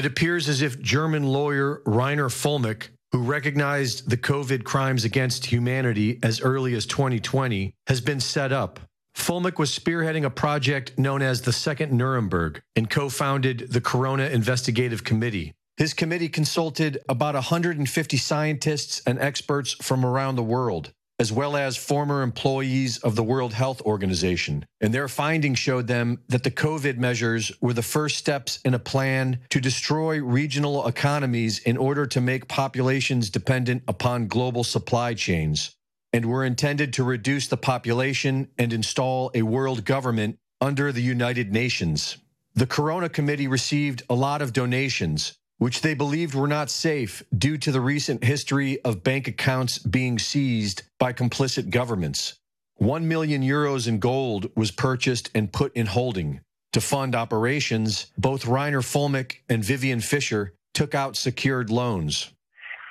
It appears as if German lawyer Reiner Fuellmich, who recognized the COVID crimes against humanity as early as 2020, has been set up. Fuellmich was spearheading a project known as the Second Nuremberg and co founded the Corona Investigative Committee. His committee consulted about 150 scientists and experts from around the world, as well as former employees of the World Health Organization. And their findings showed them that the COVID measures were the first steps in a plan to destroy regional economies in order to make populations dependent upon global supply chains, and were intended to reduce the population and install a world government under the United Nations. The Corona Committee received a lot of donations, which they believed were not safe due to the recent history of bank accounts being seized by complicit governments. One million euros in gold was purchased and put in holding. To fund operations, both Reiner Fuellmich and Vivian Fischer took out secured loans.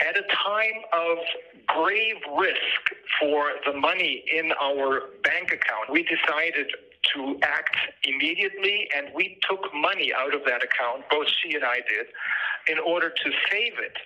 At a time of grave risk for the money in our bank account, we decided to act immediately and we took money out of that account, both she and I did, in order to save it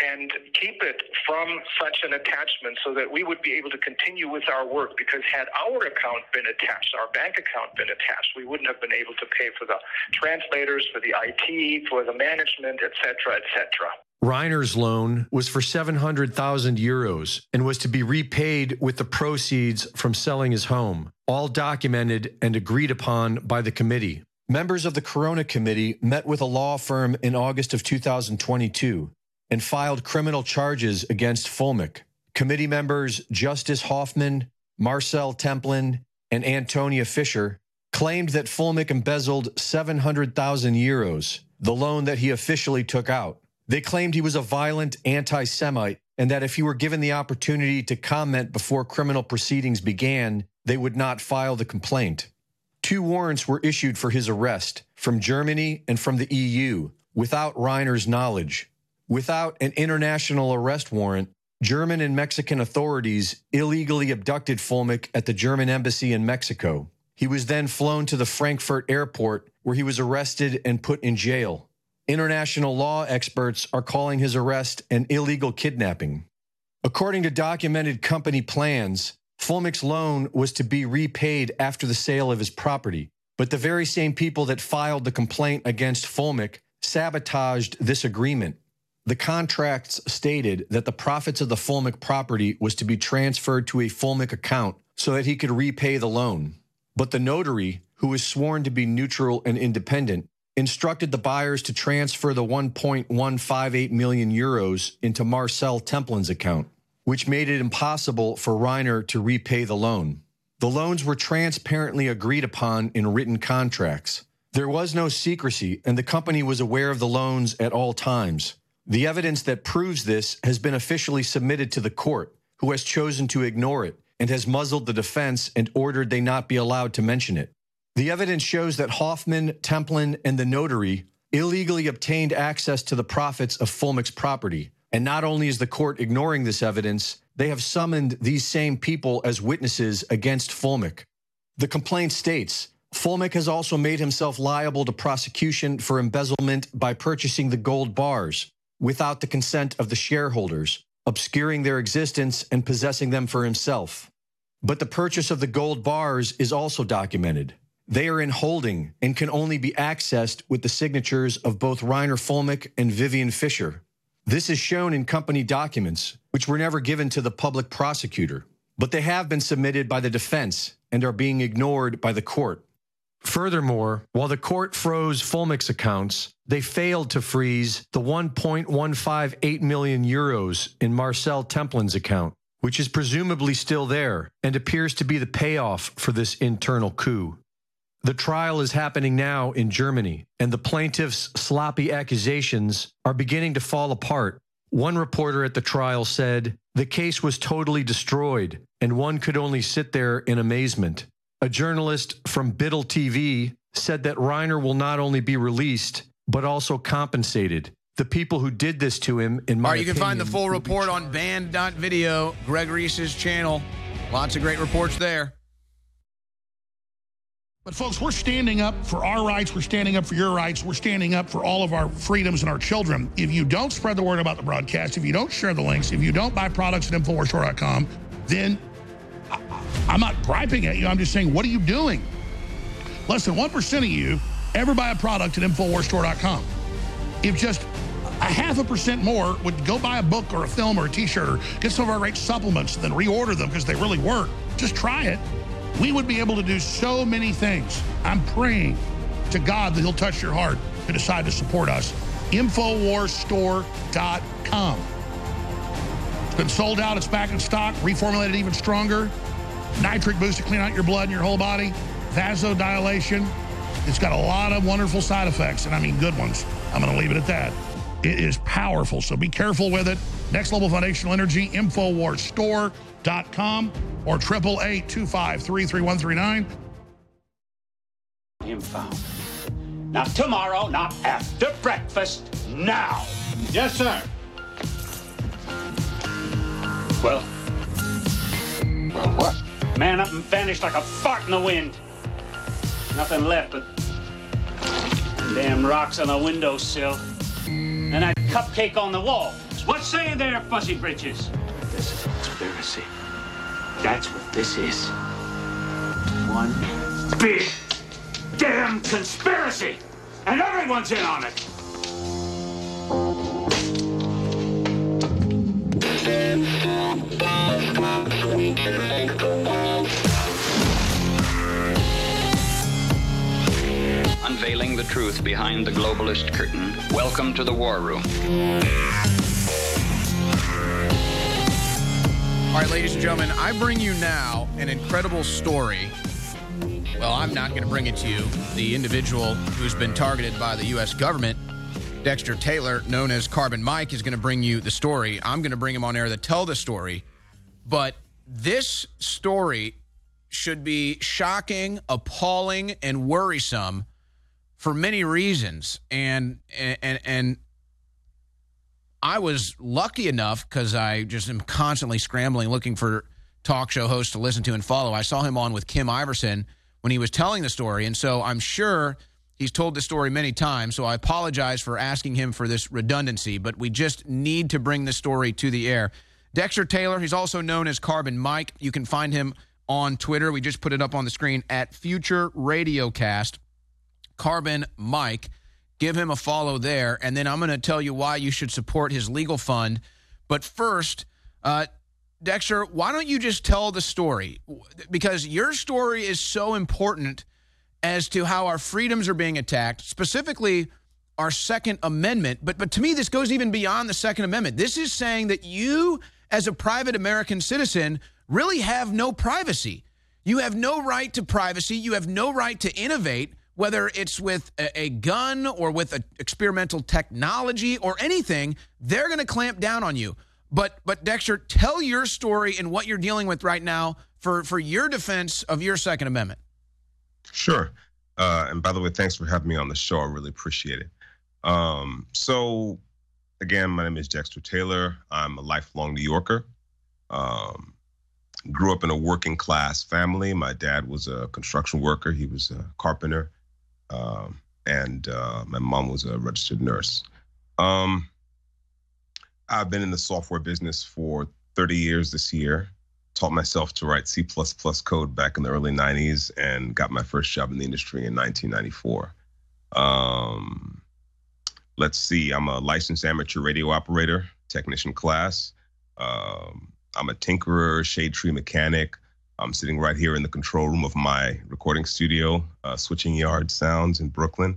and keep it from such an attachment so that we would be able to continue with our work because had our account been attached our bank account been attached we wouldn't have been able to pay for the translators for the IT for the management etc etc Reiner's loan was for 700,000 euros and was to be repaid with the proceeds from selling his home, all documented and agreed upon by the committee. Members of the Corona Committee met with a law firm in August of 2022 and filed criminal charges against Fuellmich. Committee members Justus Hoffmann, Marcel Templin, and Antonia Fischer claimed that Fuellmich embezzled 700,000 euros, the loan that he officially took out. They claimed he was a violent anti Semite and that if he were given the opportunity to comment before criminal proceedings began, they would not file the complaint. Two warrants were issued for his arrest from Germany and from the EU without Reiner's knowledge. Without an international arrest warrant, German and Mexican authorities illegally abducted Fuellmich at the German embassy in Mexico. He was then flown to the Frankfurt airport where he was arrested and put in jail. International law experts are calling his arrest an illegal kidnapping. According to documented company plans, Fuellmich's loan was to be repaid after the sale of his property, but the very same people that filed the complaint against Fuellmich sabotaged this agreement. The contracts stated that the profits of the Fuellmich property was to be transferred to a Fuellmich account so that he could repay the loan. But the notary, who was sworn to be neutral and independent, instructed the buyers to transfer the 1.158 million euros into Marcel Templin's account which made it impossible for Reiner to repay the loan. The loans were transparently agreed upon in written contracts. There was no secrecy, and the company was aware of the loans at all times. The evidence that proves this has been officially submitted to the court, who has chosen to ignore it and has muzzled the defense and ordered they not be allowed to mention it. The evidence shows that Hoffmann, Templin, and the notary illegally obtained access to the profits of Fuellmich's property, and not only is the court ignoring this evidence, they have summoned these same people as witnesses against Fuellmich. The complaint states Fuellmich has also made himself liable to prosecution for embezzlement by purchasing the gold bars without the consent of the shareholders, obscuring their existence and possessing them for himself. But the purchase of the gold bars is also documented. They are in holding and can only be accessed with the signatures of both Reiner Fuellmich and Vivian Fischer. This is shown in company documents, which were never given to the public prosecutor, but they have been submitted by the defense and are being ignored by the court. Furthermore, while the court froze Fuellmich's accounts, they failed to freeze the 1.158 million euros in Marcel Templin's account, which is presumably still there and appears to be the payoff for this internal coup. The trial is happening now in Germany, and the plaintiff's sloppy accusations are beginning to fall apart. One reporter at the trial said, The case was totally destroyed, and one could only sit there in amazement. A journalist from Bittel TV said that Reiner will not only be released, but also compensated. The people who did this to him, in my All right, you can find the full report on banned.video, Greg Reese's channel. Lots of great reports there. But folks, we're standing up for our rights. We're standing up for your rights. We're standing up for all of our freedoms and our children. If you don't spread the word about the broadcast, if you don't share the links, if you don't buy products at InfoWarsStore.com, then I, I'm not griping at you. I'm just saying, what are you doing? Less than 1% of you ever buy a product at InfoWarsStore.com. If just a half a percent more would go buy a book or a film or a t-shirt or get some of our great supplements and then reorder them because they really work, just try it we would be able to do so many things. I'm praying to God that he'll touch your heart to decide to support us. Infowarsstore.com. It's been sold out. It's back in stock, reformulated even stronger. Nitric boost to clean out your blood and your whole body. Vasodilation. It's got a lot of wonderful side effects, and I mean good ones. I'm going to leave it at that. It is powerful, so be careful with it. Next Level Foundational Energy, Infowarsstore.com or 888 Him found. Now, tomorrow, not after breakfast, now. Yes, sir. Well, Well, what? man up and vanished like a fart in the wind. Nothing left but damn rocks on the windowsill and that cupcake on the wall. What say there, Fuzzy Britches? This is a conspiracy. That's what this is. One Big damn conspiracy! And everyone's in on it! Unveiling the truth behind the globalist curtain. Welcome to the War Room. All right, ladies and gentlemen, I bring you now an incredible story. Well, I'm not going to bring it to you. The individual who's been targeted by the U.S. government, Dexter Taylor, known as Carbon Mike, is going to bring you the story. I'm going to bring him on air to tell the story. But this story should be shocking, appalling, and worrisome for many reasons. And and and I was lucky enough because I just am constantly scrambling looking for talk show hosts to listen to and follow. I saw him on with Kim Iversen when he was telling the story, and so I'm sure he's told the story many times. So I apologize for asking him for this redundancy, but we just need to bring the story to the air. Dexter Taylor, he's also known as Carbon Mike. You can find him on Twitter. We just put it up on the screen at Future Radiocast. Carbon Mike. Give him a follow there, and then I'm going to tell you why you should support his legal fund. But first, uh, Dexter, why don't you just tell the story? Because your story is so important as to how our freedoms are being attacked, specifically our Second Amendment. But but to me, this goes even beyond the Second Amendment. This is saying that you, as a private American citizen, really have no privacy. You have no right to privacy. You have no right to innovate, whether it's with a, a gun or with a experimental technology or anything. They're going to clamp down on you. But but Dexter, tell your story and what you're dealing with right now for for your defense of your Second Amendment. Sure. Uh, and by the way, thanks for having me on the show. I really appreciate it. Um, so, again, my name is Dexter Taylor. I'm a lifelong New Yorker. Um, grew up in a working class family. My dad was a construction worker, he was a carpenter. Um, and uh, my mom was a registered nurse. Um, I've been in the software business for 30 years this year taught myself to write C++ code back in the early 90s and got my first job in the industry in 1994. Um, let's see, I'm a licensed amateur radio operator, technician class. Um, I'm a tinkerer, shade tree mechanic. I'm sitting right here in the control room of my recording studio, uh, Switching Yard Sounds in Brooklyn.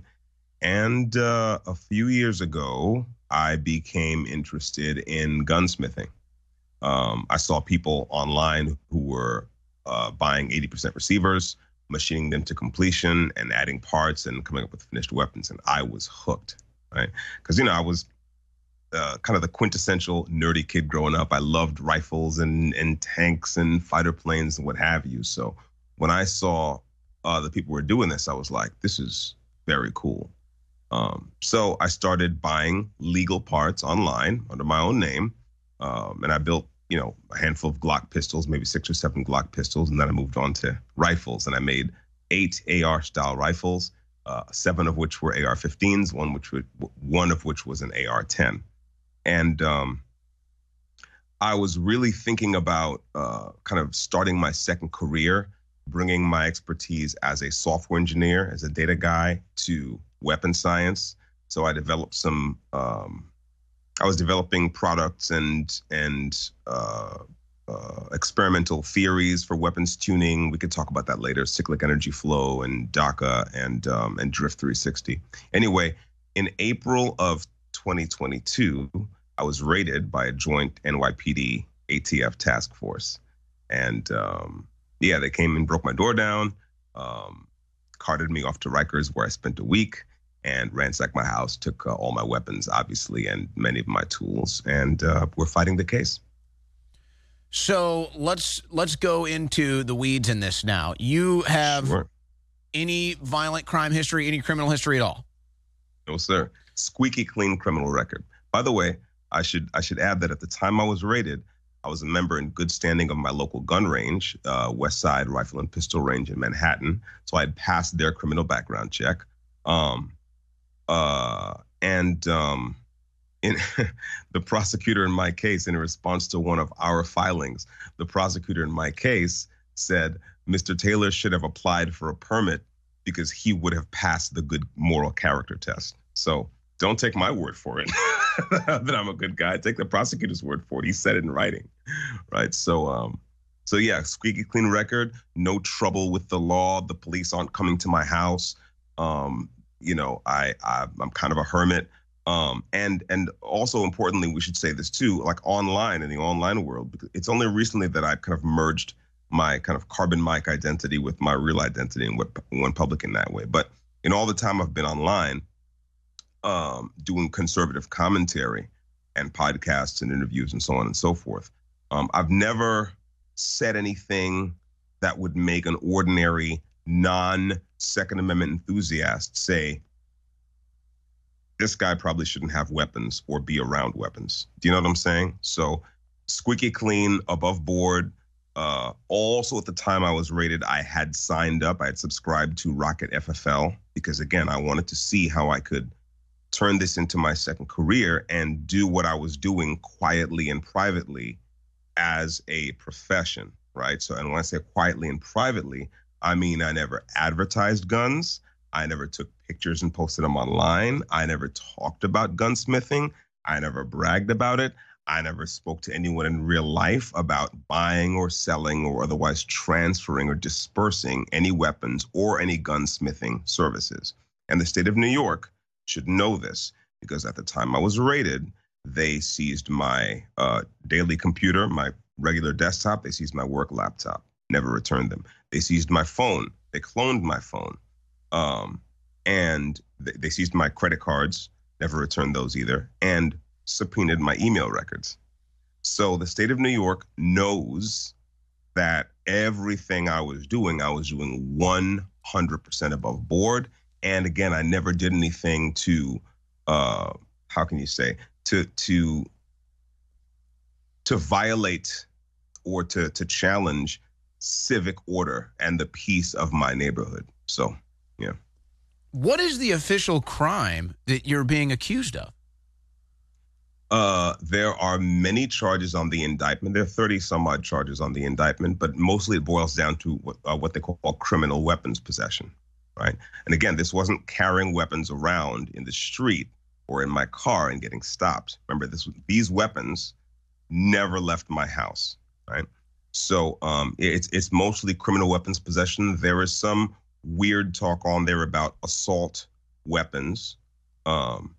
And uh, a few years ago, I became interested in gunsmithing. Um, I saw people online who were uh, buying 80% receivers, machining them to completion, and adding parts and coming up with finished weapons. And I was hooked, right? Because, you know, I was uh, kind of the quintessential nerdy kid growing up. I loved rifles and, and tanks and fighter planes and what have you. So when I saw uh, the people were doing this, I was like, this is very cool. Um, so I started buying legal parts online under my own name um, and I built, you know, a handful of Glock pistols, maybe six or seven Glock pistols, and then I moved on to rifles, and I made eight AR style rifles, uh, seven of which were AR-15s, one which would, one of which was an AR-10, and um, I was really thinking about uh, kind of starting my second career, bringing my expertise as a software engineer, as a data guy, to weapon science. So I developed some. Um, I was developing products and and uh, uh, experimental theories for weapons tuning. We could talk about that later. Cyclic energy flow and DACA and um, and Drift 360. Anyway, in April of 2022, I was raided by a joint NYPD ATF task force, and um, yeah, they came and broke my door down, um, carted me off to Rikers where I spent a week. And ransacked my house, took uh, all my weapons, obviously, and many of my tools, and uh, we're fighting the case. So let's let's go into the weeds in this now. You have Sure. any violent crime history, any criminal history at all? No, sir. Squeaky clean criminal record. By the way, I should I should add that at the time I was raided, I was a member in good standing of my local gun range, uh, West Side Rifle and Pistol Range in Manhattan. So I had passed their criminal background check. Um, uh, and um, in the prosecutor in my case, in response to one of our filings, the prosecutor in my case said Mr. Taylor should have applied for a permit because he would have passed the good moral character test. So don't take my word for it that I'm a good guy. Take the prosecutor's word for it. He said it in writing, right? So, um, so yeah, squeaky clean record. No trouble with the law. The police aren't coming to my house. Um, you know, I, I I'm kind of a hermit. Um, and and also importantly, we should say this too, like online in the online world, it's only recently that I've kind of merged my kind of Carbon Mike identity with my real identity and went public in that way. But in all the time I've been online, um, doing conservative commentary and podcasts and interviews and so on and so forth, um, I've never said anything that would make an ordinary non Second Amendment enthusiast say, this guy probably shouldn't have weapons or be around weapons. Do you know what I'm saying? So, squeaky clean, above board. Uh, also, at the time I was rated, I had signed up, I had subscribed to Rocket FFL because, again, I wanted to see how I could turn this into my second career and do what I was doing quietly and privately as a profession, right? So, and when I say quietly and privately, I mean I never advertised guns. I never took pictures and posted them online. I never talked about gunsmithing. I never bragged about it. I never spoke to anyone in real life about buying or selling or otherwise transferring or dispersing any weapons or any gunsmithing services. And the state of New York should know this because at the time I was raided, they seized my uh, daily computer, my regular desktop, they seized my work laptop, never returned them. They seized my phone, they cloned my phone, um, and they, they seized my credit cards, never returned those either, and subpoenaed my email records. So the state of New York knows that everything I was doing, I was doing 100% above board. And again, I never did anything to, uh, how can you say, to to to violate or to to challenge civic order and the peace of my neighborhood. So, yeah. What is the official crime that you're being accused of? Uh, there are many charges on the indictment. There are 30 some odd charges on the indictment, but mostly it boils down to what, uh, what they call criminal weapons possession, right? And again, this wasn't carrying weapons around in the street or in my car and getting stopped. Remember, this these weapons never left my house, right? So um, it's it's mostly criminal weapons possession. There is some weird talk on there about assault weapons. Um,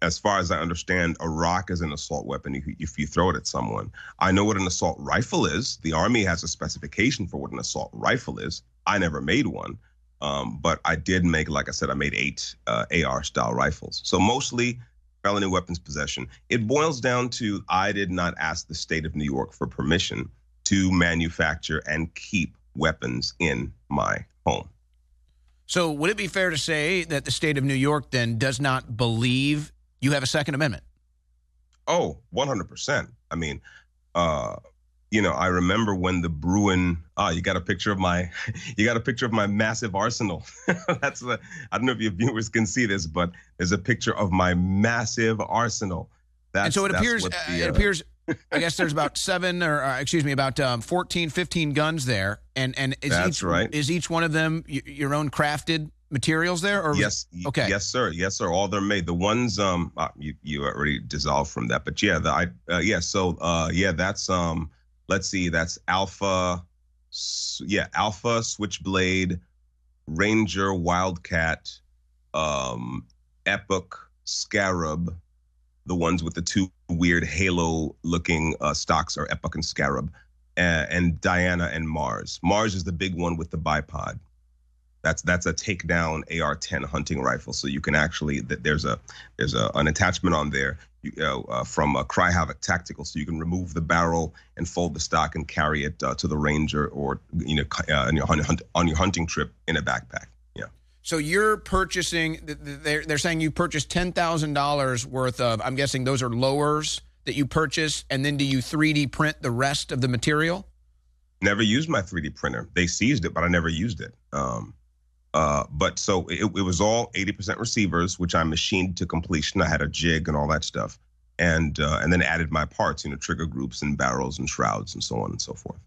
as far as I understand, a rock is an assault weapon if you, if you throw it at someone. I know what an assault rifle is. The Army has a specification for what an assault rifle is. I never made one, um, but I did make, like I said, I made eight uh, AR style rifles. So mostly felony weapons possession. It boils down to I did not ask the state of New York for permission to manufacture and keep weapons in my home. So, would it be fair to say that the state of New York then does not believe you have a Second Amendment? Oh, 100%. I mean, uh, you know, I remember when the Bruen. Ah, you got a picture of my, you got a picture of my massive arsenal. That's the. I don't know if your viewers can see this, but there's a picture of my massive arsenal. That's, and so it appears. The, uh, it appears. I guess there's about seven, or uh, excuse me, about um, 14, 15 guns there, and and is that's each, right. Is each one of them your own crafted materials there? Or yes, okay, yes, sir, yes, sir. All they're made. The ones um, uh, you you already dissolved from that, but yeah, the I uh, yeah, so uh, yeah, that's um let's see, that's Alpha, yeah, Alpha, Switchblade, Ranger, Wildcat, um, Epoch, Scarab. The ones with the two weird halo-looking uh, stocks are Epic and Scarab, uh, and Diana and Mars. Mars is the big one with the bipod. That's that's a takedown AR-10 hunting rifle. So you can actually there's a there's a, an attachment on there you know, uh, from uh, Cry Havoc Tactical, so you can remove the barrel and fold the stock and carry it uh, to the ranger or you know uh, on your hunt, on your hunting trip in a backpack. Yeah. So you're purchasing. They're they're saying you purchased ten thousand dollars worth of. I'm guessing those are lowers that you purchase, and then do you 3D print the rest of the material? Never used my 3D printer. They seized it, but I never used it. Um, uh, but so it, it was all 80% receivers, which I machined to completion. I had a jig and all that stuff, and uh, and then added my parts, you know, trigger groups and barrels and shrouds and so on and so forth.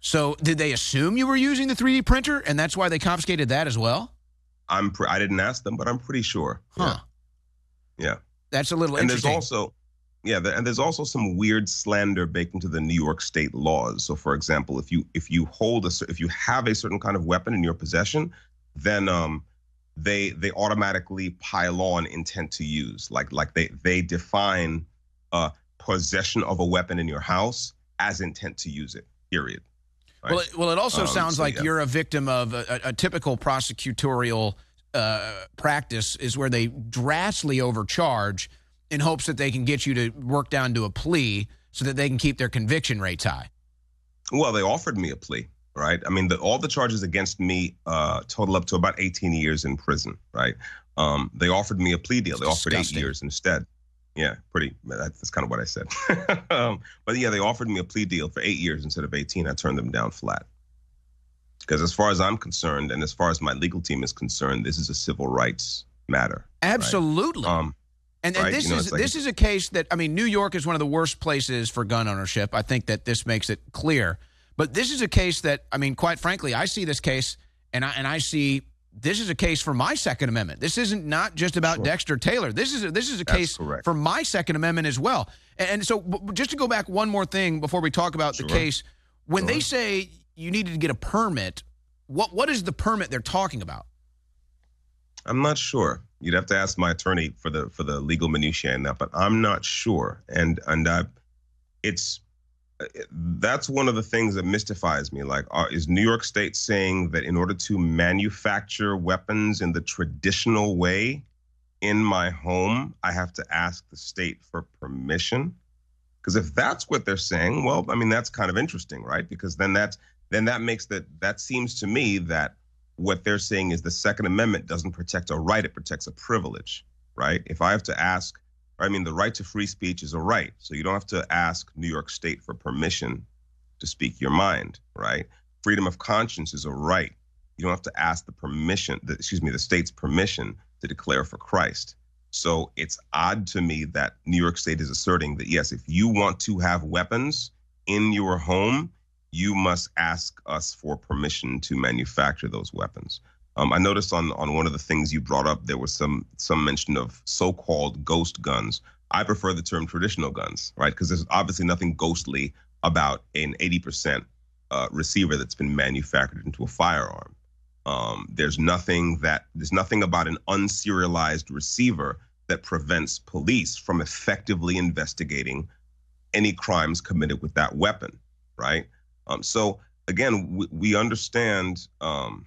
So did they assume you were using the 3D printer, and that's why they confiscated that as well? I'm pre- I didn't ask them, but I'm pretty sure. Huh. Yeah. yeah. That's a little interesting. and there's also yeah, and there's also some weird slander baked into the New York State laws. So, for example, if you if you hold a if you have a certain kind of weapon in your possession, then um, they they automatically pile on intent to use. Like like they they define uh, possession of a weapon in your house as intent to use it. Period. Right? Well, it, well, it also um, sounds so, like yeah. you're a victim of a, a typical prosecutorial uh, practice is where they drastically overcharge in hopes that they can get you to work down to a plea so that they can keep their conviction rates high. Well, they offered me a plea, right? I mean, the, all the charges against me uh, total up to about 18 years in prison, right? Um, they offered me a plea deal. They offered eight years instead. Yeah, pretty. That's kind of what I said. um, but yeah, they offered me a plea deal for eight years instead of 18. I turned them down flat. Because as far as I'm concerned, and as far as my legal team is concerned, this is a civil rights matter. Absolutely. Right? Um, and, and right? this you know, is like this is a case that I mean, New York is one of the worst places for gun ownership. I think that this makes it clear. But this is a case that I mean, quite frankly, I see this case and I and I see this is a case for my Second Amendment. This isn't not just about sure. Dexter Taylor. This is a, this is a That's case correct. for my Second Amendment as well. And, and so, just to go back one more thing before we talk about sure. the case, when sure. they say you needed to get a permit, what what is the permit they're talking about? I'm not sure. You'd have to ask my attorney for the for the legal minutiae in that, but I'm not sure. And and I, it's that's one of the things that mystifies me. Like, uh, is New York State saying that in order to manufacture weapons in the traditional way in my home, I have to ask the state for permission? Because if that's what they're saying, well, I mean, that's kind of interesting, right? Because then that's then that makes that that seems to me that what they're saying is the Second Amendment doesn't protect a right; it protects a privilege, right? If I have to ask I mean, the right to free speech is a right. So you don't have to ask New York State for permission to speak your mind, right? Freedom of conscience is a right. You don't have to ask the permission, the, excuse me, the state's permission to declare for Christ. So it's odd to me that New York State is asserting that, yes, if you want to have weapons in your home, you must ask us for permission to manufacture those weapons. Um, I noticed on on one of the things you brought up, there was some some mention of so-called ghost guns. I prefer the term traditional guns, right? Because there's obviously nothing ghostly about an 80% uh, receiver that's been manufactured into a firearm. Um, there's nothing that there's nothing about an unserialized receiver that prevents police from effectively investigating any crimes committed with that weapon, right? Um, so again, we, we understand. Um,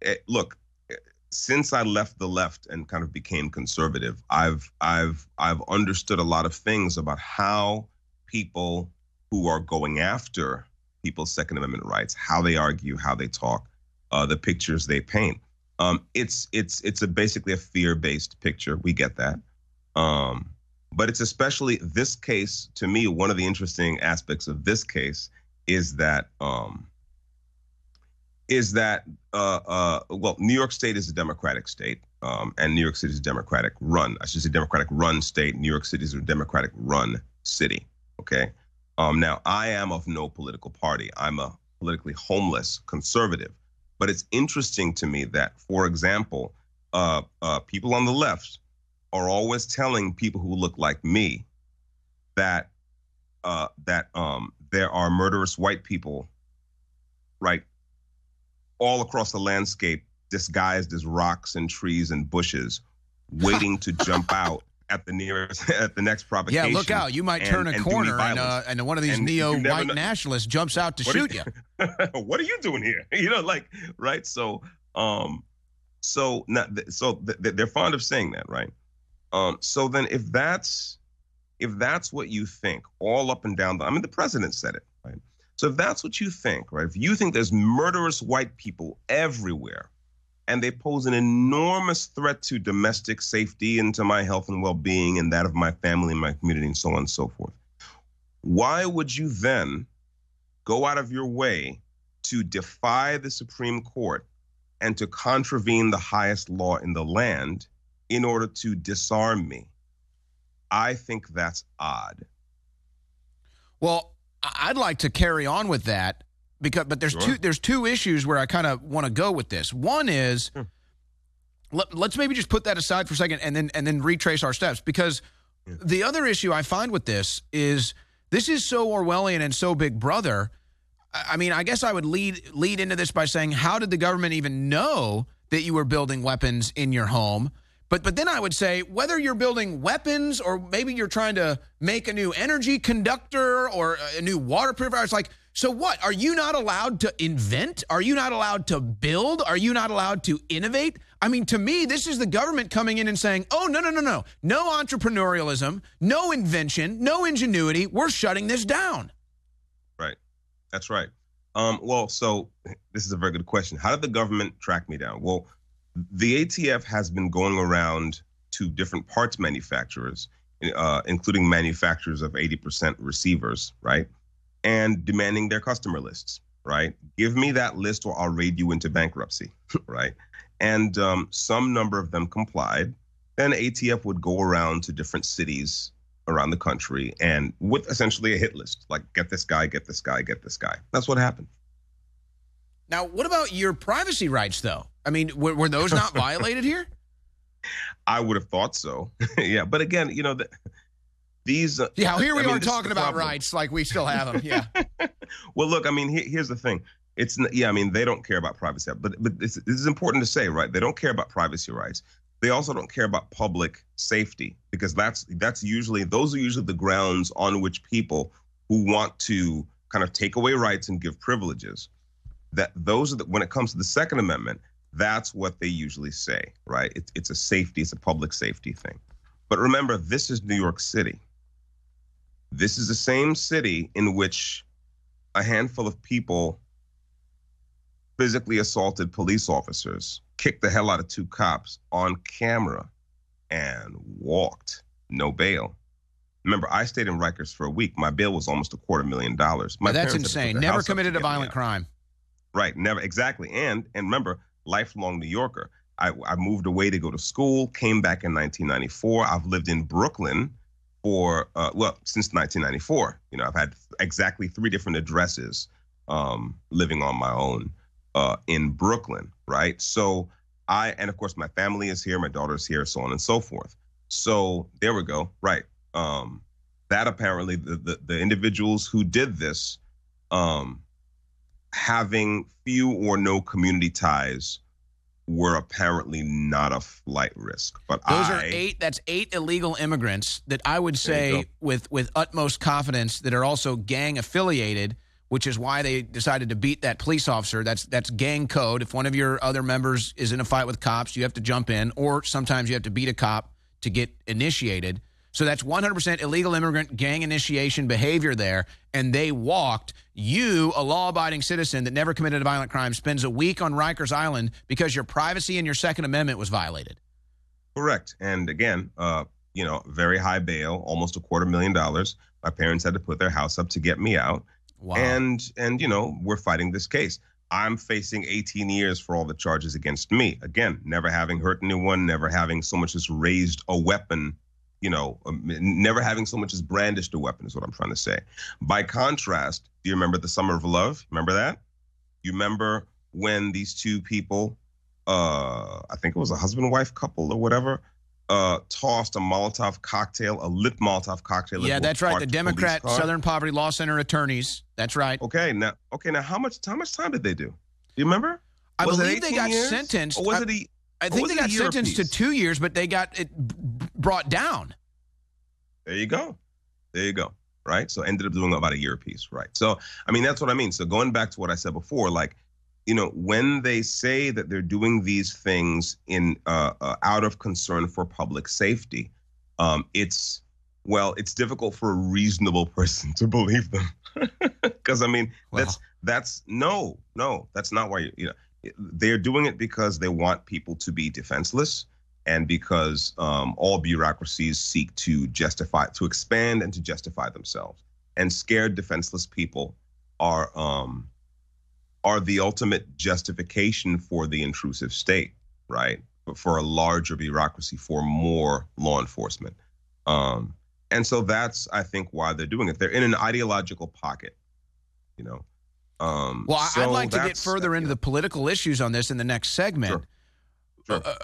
it, eh, look, eh, since I left the left and kind of became conservative, I've I've I've understood a lot of things about how people who are going after people's Second Amendment rights, how they argue, how they talk, uh, the pictures they paint. Um, it's it's it's a basically a fear-based picture. We get that. Um, But it's especially this case to me. One of the interesting aspects of this case is that um, is that uh, uh, well, New York State is a Democratic state, um, and New York City is a Democratic run. I should say Democratic run state. New York City is a Democratic run city. Okay. Um, now I am of no political party. I'm a politically homeless conservative. But it's interesting to me that, for example, uh, uh, people on the left are always telling people who look like me that uh, that um, there are murderous white people, right, all across the landscape, disguised as rocks and trees and bushes, waiting to jump out at the nearest at the next provocation. Yeah, look out! You might and- turn a and corner, and, uh, and one of these neo-white nationalists jumps out to shoot you. what are you doing here? You know, like right. So, um, so not th- so th- th- they're fond of saying that, right? Um, so then if that's if that's what you think, all up and down the, I mean, the president said it, right? So if that's what you think, right? If you think there's murderous white people everywhere, and they pose an enormous threat to domestic safety and to my health and well-being and that of my family and my community and so on and so forth, why would you then go out of your way to defy the Supreme Court and to contravene the highest law in the land in order to disarm me. I think that's odd. Well, I'd like to carry on with that because, but there's Sure. two there's two issues where I kind of want to go with this. One is hmm. let, let's maybe just put that aside for a second and then and then retrace our steps because the other issue I find with this is this is so Orwellian and so Big Brother. I I mean, I guess I would lead lead into this by saying, how did the government even know that you were building weapons in your home? But but then I would say whether you're building weapons or maybe you're trying to make a new energy conductor or a new water purifier, it's like, so what? Are you not allowed to invent? Are you not allowed to build? Are you not allowed to innovate? I mean, to me, this is the government coming in and saying, oh, no, no, no, no. No entrepreneurialism, no invention, no ingenuity. We're shutting this down. Right. That's right. Um, well, so this is a very good question. How did the government track me down? Well, the ATF has been going around to different parts manufacturers, uh, including manufacturers of 80% receivers, right? And demanding their customer lists, right? Give me that list or I'll raid you into bankruptcy, right? And um, some number of them complied. Then ATF would go around to different cities around the country and with essentially a hit list like get this guy, get this guy, get this guy. That's what happened. Now, what about your privacy rights, though? I mean, were, were those not violated here? I would have thought so. yeah, but again, you know, the, these. Uh, Yeah, here we I mean, are talking about problem. rights like we still have them. Yeah. Well, look, I mean, here, here's the thing. It's yeah, I mean, they don't care about privacy, but but this, this is important to say, right? They don't care about privacy rights. They also don't care about public safety because that's that's usually those are usually the grounds on which people who want to kind of take away rights and give privileges. That those are the when it comes to the Second Amendment, that's what they usually say, right? It's it's a safety, it's a public safety thing. But remember, this is New York City. This is the same city in which a handful of people physically assaulted police officers, kicked the hell out of two cops on camera, and walked. No bail. Remember, I stayed in Rikers for a week. My bail was almost a quarter million dollars. My That's to put insane. Never house up to committed a violent crime. Right, never exactly. And and remember, lifelong New Yorker. I, I moved away to go to school, came back in 1994. I've lived in Brooklyn for uh, well since 1994. You know, I've had exactly three different addresses um, living on my own uh, in Brooklyn. Right, so I and of course my family is here, my daughter's here, so on and so forth. So there we go. Right, um, that apparently the, the the individuals who did this. Um, having few or no community ties were apparently not a flight risk. But Those I, are eight. That's eight illegal immigrants that I would say, with with utmost confidence, that are also gang affiliated, which is why they decided to beat that police officer. That's that's gang code. If one of your other members is in a fight with cops, you have to jump in, or sometimes you have to beat a cop to get initiated. So that's 100% illegal immigrant gang initiation behavior there. And they walked. You, a law abiding citizen that never committed a violent crime, spends a week on Rikers Island because your privacy and your Second Amendment was violated. correct. And again, uh, you know, very high bail, almost a quarter million dollars. My parents had to put their house up to get me out. Wow. And and you know, we're fighting this case. I'm facing 18 years for all the charges against me. Again, never having hurt anyone, never having so much as raised a weapon, you know, um, never having so much as brandished a weapon is what I'm trying to say. By contrast, do you remember the Summer of Love? Remember that? You remember when these two people, uh, I think it was a husband wife couple or whatever, uh, tossed a Molotov cocktail, a lit Molotov cocktail. Yeah, that's right. The Democrat? Southern Poverty Law Center attorneys. That's right. Okay, now, okay, now, how much, how much time did they do? Do you remember? I Was believe they got years? sentenced. Or was I- it a, I think they got sentenced to two years, but they got it brought down. There you go. There you go. Right. So ended up doing about a year piece. Right. So I mean that's what I mean. So going back to what I said before, like, you know, when they say that they're doing these things in uh, uh out of concern for public safety, um, it's well, it's difficult for a reasonable person to believe them. Because I mean, that's that's no, no, that's not why you, you know they're doing it because they want people to be defenseless and because um, all bureaucracies seek to justify to expand and to justify themselves. And scared defenseless people are um, are the ultimate justification for the intrusive state right? But for a larger bureaucracy for more law enforcement. Um, and so that's i think why they're doing it. They're in an ideological pocket you know? Um, Well, I- I'd like to get further into the political issues on this in the next segment. Sure. Uh,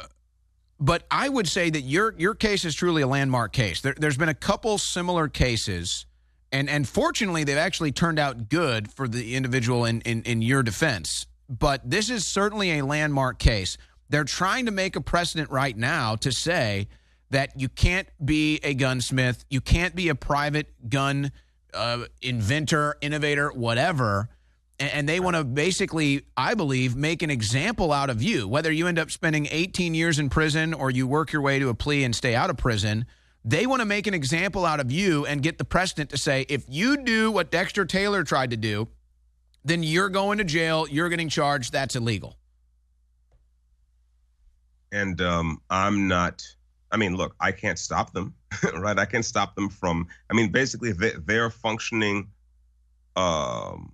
but I would say that your your case is truly a landmark case. There, there's been a couple similar cases, and and fortunately, they've actually turned out good for the individual in, in in your defense. But this is certainly a landmark case. They're trying to make a precedent right now to say that you can't be a gunsmith, you can't be a private gun uh, inventor, innovator, whatever. And, they want to basically, I believe, make an example out of you. Whether you end up spending 18 years in prison or you work your way to a plea and stay out of prison, they want to make an example out of you and get the precedent to say, if you do what Dexter Taylor tried to do, then you're going to jail, you're getting charged, that's illegal. and um, I'm not. I mean, look, I can't stop them, right? I can't stop them from. I mean, basically, they, they're functioning. Um,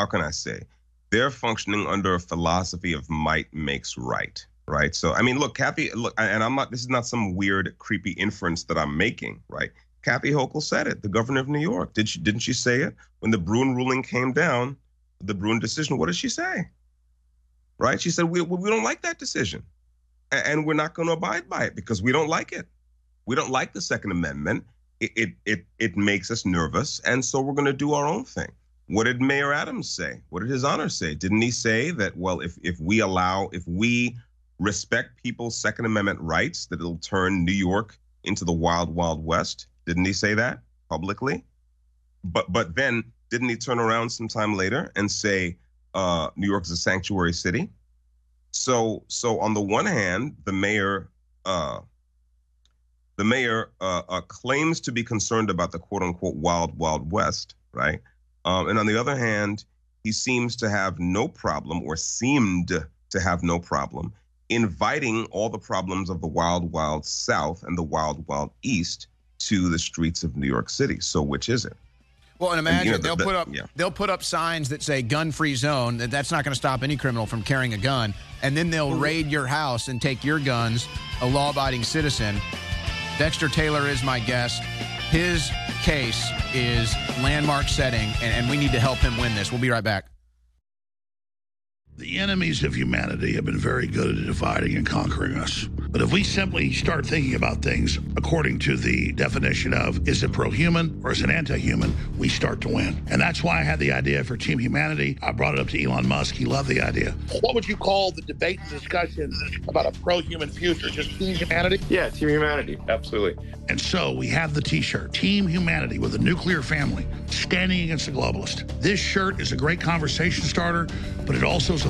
how can I say? They're functioning under a philosophy of might makes right, right? So, I mean, look, Kathy, look, and I'm not. This is not some weird, creepy inference that I'm making, right? Kathy Hochul said it. The governor of New York did she? Didn't she say it when the Bruen ruling came down? The Bruen decision. What did she say? Right? She said we we don't like that decision and we're not going to abide by it because we don't like it. We don't like the Second Amendment. It it it, it makes us nervous, and so we're going to do our own thing. What did Mayor Adams say? What did his honor say? Didn't he say that well, if if we allow, if we respect people's Second Amendment rights, that it'll turn New York into the wild wild west? Didn't he say that publicly? But but then didn't he turn around sometime later and say uh, New York is a sanctuary city? So so on the one hand, the mayor uh, the mayor uh, uh, claims to be concerned about the quote unquote wild wild west, right? Um, and on the other hand, he seems to have no problem or seemed to have no problem inviting all the problems of the wild wild south and the wild wild east to the streets of New York City. So which is it? Well, and And, imagine you know, the- they'll the- put up yeah. they'll put up signs that say gun free zone. That that's not going to stop any criminal from carrying a gun, and then they'll raid your house and take your guns. A law abiding citizen. Dexter Taylor is my guest. His case is landmark setting, and, and we need to help him win this. We'll be right back. The enemies of humanity have been very good at dividing and conquering us. But if we simply start thinking about things according to the definition of is it pro human or is it anti human, we start to win. And that's why I had the idea for Team Humanity. I brought it up to Elon Musk. He loved the idea. What would you call the debate and discussion about a pro human future? Just Team Humanity? Yeah, Team Humanity. Absolutely. And so we have the t shirt, Team Humanity with a nuclear family, standing against the globalist. This shirt is a great conversation starter, but it also is a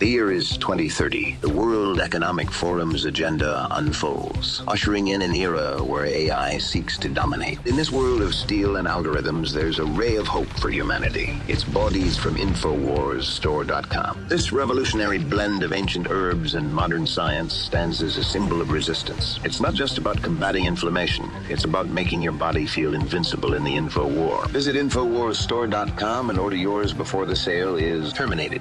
The year is 2030. The World Economic Forum's agenda unfolds, ushering in an era where AI seeks to dominate. In this world of steel and algorithms, there's a ray of hope for humanity. It's bodies from InfoWarsStore.com. This revolutionary blend of ancient herbs and modern science stands as a symbol of resistance. It's not just about combating inflammation, it's about making your body feel invincible in the info war. Visit InfoWarsStore.com and order yours before the sale is terminated.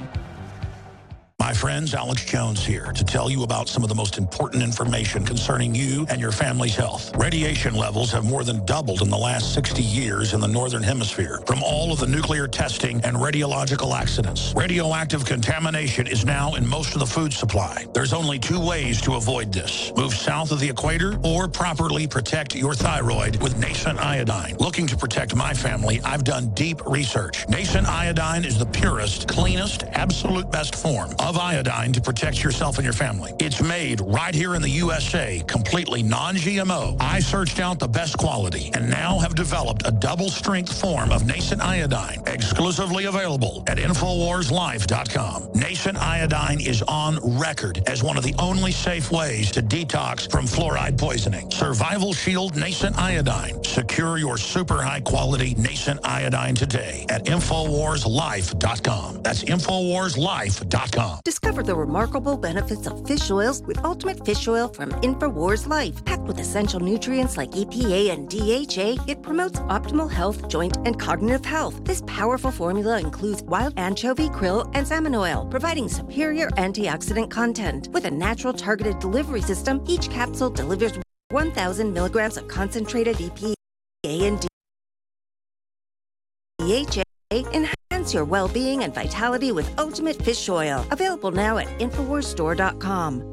My friends, Alex Jones here to tell you about some of the most important information concerning you and your family's health. Radiation levels have more than doubled in the last 60 years in the Northern Hemisphere from all of the nuclear testing and radiological accidents. Radioactive contamination is now in most of the food supply. There's only two ways to avoid this. Move south of the equator or properly protect your thyroid with nascent iodine. Looking to protect my family, I've done deep research. Nascent iodine is the purest, cleanest, absolute best form of iodine to protect yourself and your family. It's made right here in the USA, completely non-GMO. I searched out the best quality and now have developed a double-strength form of nascent iodine, exclusively available at InfoWarsLife.com. Nascent iodine is on record as one of the only safe ways to detox from fluoride poisoning. Survival Shield Nascent Iodine. Secure your super high-quality nascent iodine today at InfoWarsLife.com. That's InfoWarsLife.com. Discover the remarkable benefits of fish oils with Ultimate Fish Oil from InfoWars Life. Packed with essential nutrients like EPA and DHA, it promotes optimal health, joint, and cognitive health. This powerful formula includes wild anchovy, krill, and salmon oil, providing superior antioxidant content. With a natural targeted delivery system, each capsule delivers 1,000 milligrams of concentrated EPA and DHA. Enhance your well-being and vitality with Ultimate Fish Oil. Available now at InfoWarsStore.com.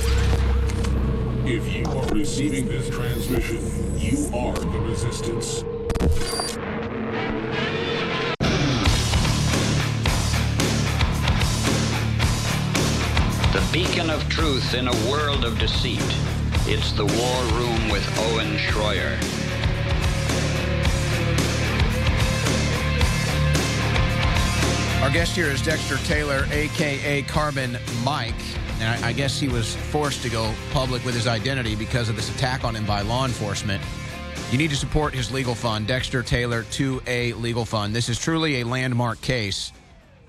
If you are receiving this transmission, you are the resistance. The beacon of truth in a world of deceit. It's the War Room with Owen Schroyer. Our guest here is Dexter Taylor, aka Carbon Mike. And I, I guess he was forced to go public with his identity because of this attack on him by law enforcement. You need to support his legal fund, Dexter Taylor 2A Legal Fund. This is truly a landmark case.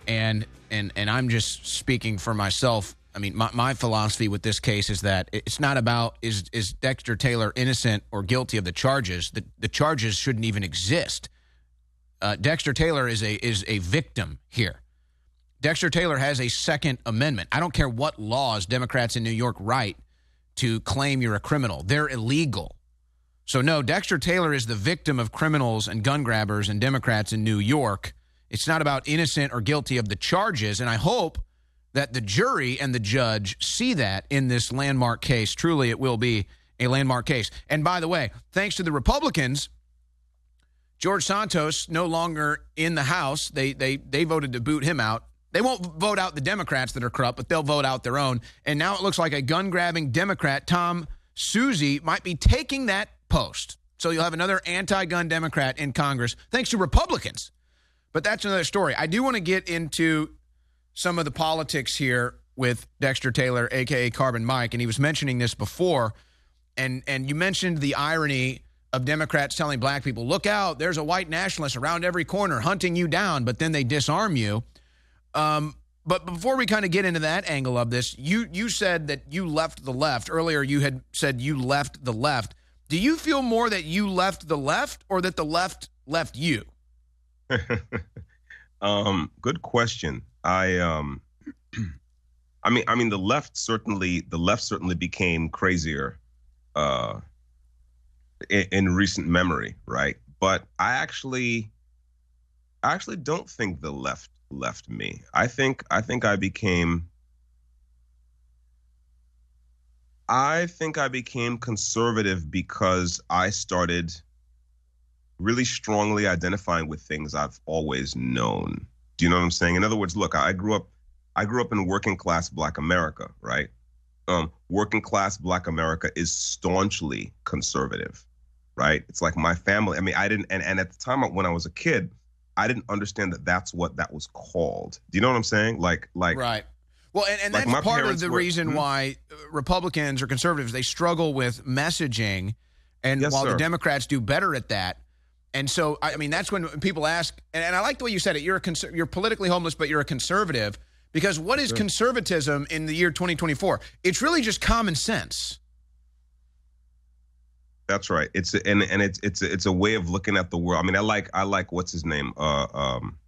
And and and I'm just speaking for myself. I mean, my, my philosophy with this case is that it's not about is is Dexter Taylor innocent or guilty of the charges. The the charges shouldn't even exist. Uh, Dexter Taylor is a is a victim here. Dexter Taylor has a Second Amendment. I don't care what laws Democrats in New York write to claim you're a criminal. They're illegal. So no, Dexter Taylor is the victim of criminals and gun grabbers and Democrats in New York. It's not about innocent or guilty of the charges, and I hope that the jury and the judge see that in this landmark case. Truly, it will be a landmark case. And by the way, thanks to the Republicans, George Santos no longer in the House. They they they voted to boot him out They won't vote out the Democrats that are corrupt, but they'll vote out their own. And now it looks like a gun grabbing Democrat, Tom Suozzi, might be taking that post. So you'll have another anti gun Democrat in Congress, thanks to Republicans. But that's another story. I do want to get into some of the politics here with Dexter Taylor, aka Carbon Mike, and he was mentioning this before. And and you mentioned the irony of Democrats telling black people, look out, there's a white nationalist around every corner hunting you down, but then they disarm you. Um, but before we kind of get into that angle of this, you you said that you left the left earlier. You had said you left the left. Do you feel more that you left the left, or that the left left you? um, good question. I um, I mean, I mean, the left certainly the left certainly became crazier uh, in, in recent memory, right? But I actually, I actually don't think the left left me. I think I think I became I think I became conservative because I started really strongly identifying with things I've always known. Do you know what I'm saying? In other words, look, I grew up I grew up in working class black America, right? Um, working class black America is staunchly conservative, right? It's like my family. I mean, I didn't and, and at the time when I was a kid, I didn't understand that that's what that was called. Do you know what I'm saying? Like, like, right. Well, and, and like that's part of the were- reason Hmm? why uh, Republicans or conservatives they struggle with messaging, and Yes, while the. Democrats do better at that. And so, I mean, that's when people ask, and, and I like the way you said it. You're a conser- you're politically homeless, but you're a conservative because what is Sure. conservatism in the year 2024? It's really just common sense. That's right. It's a, and and it's it's it's a way of looking at the world. I mean, I like I like what's his name, uh, um,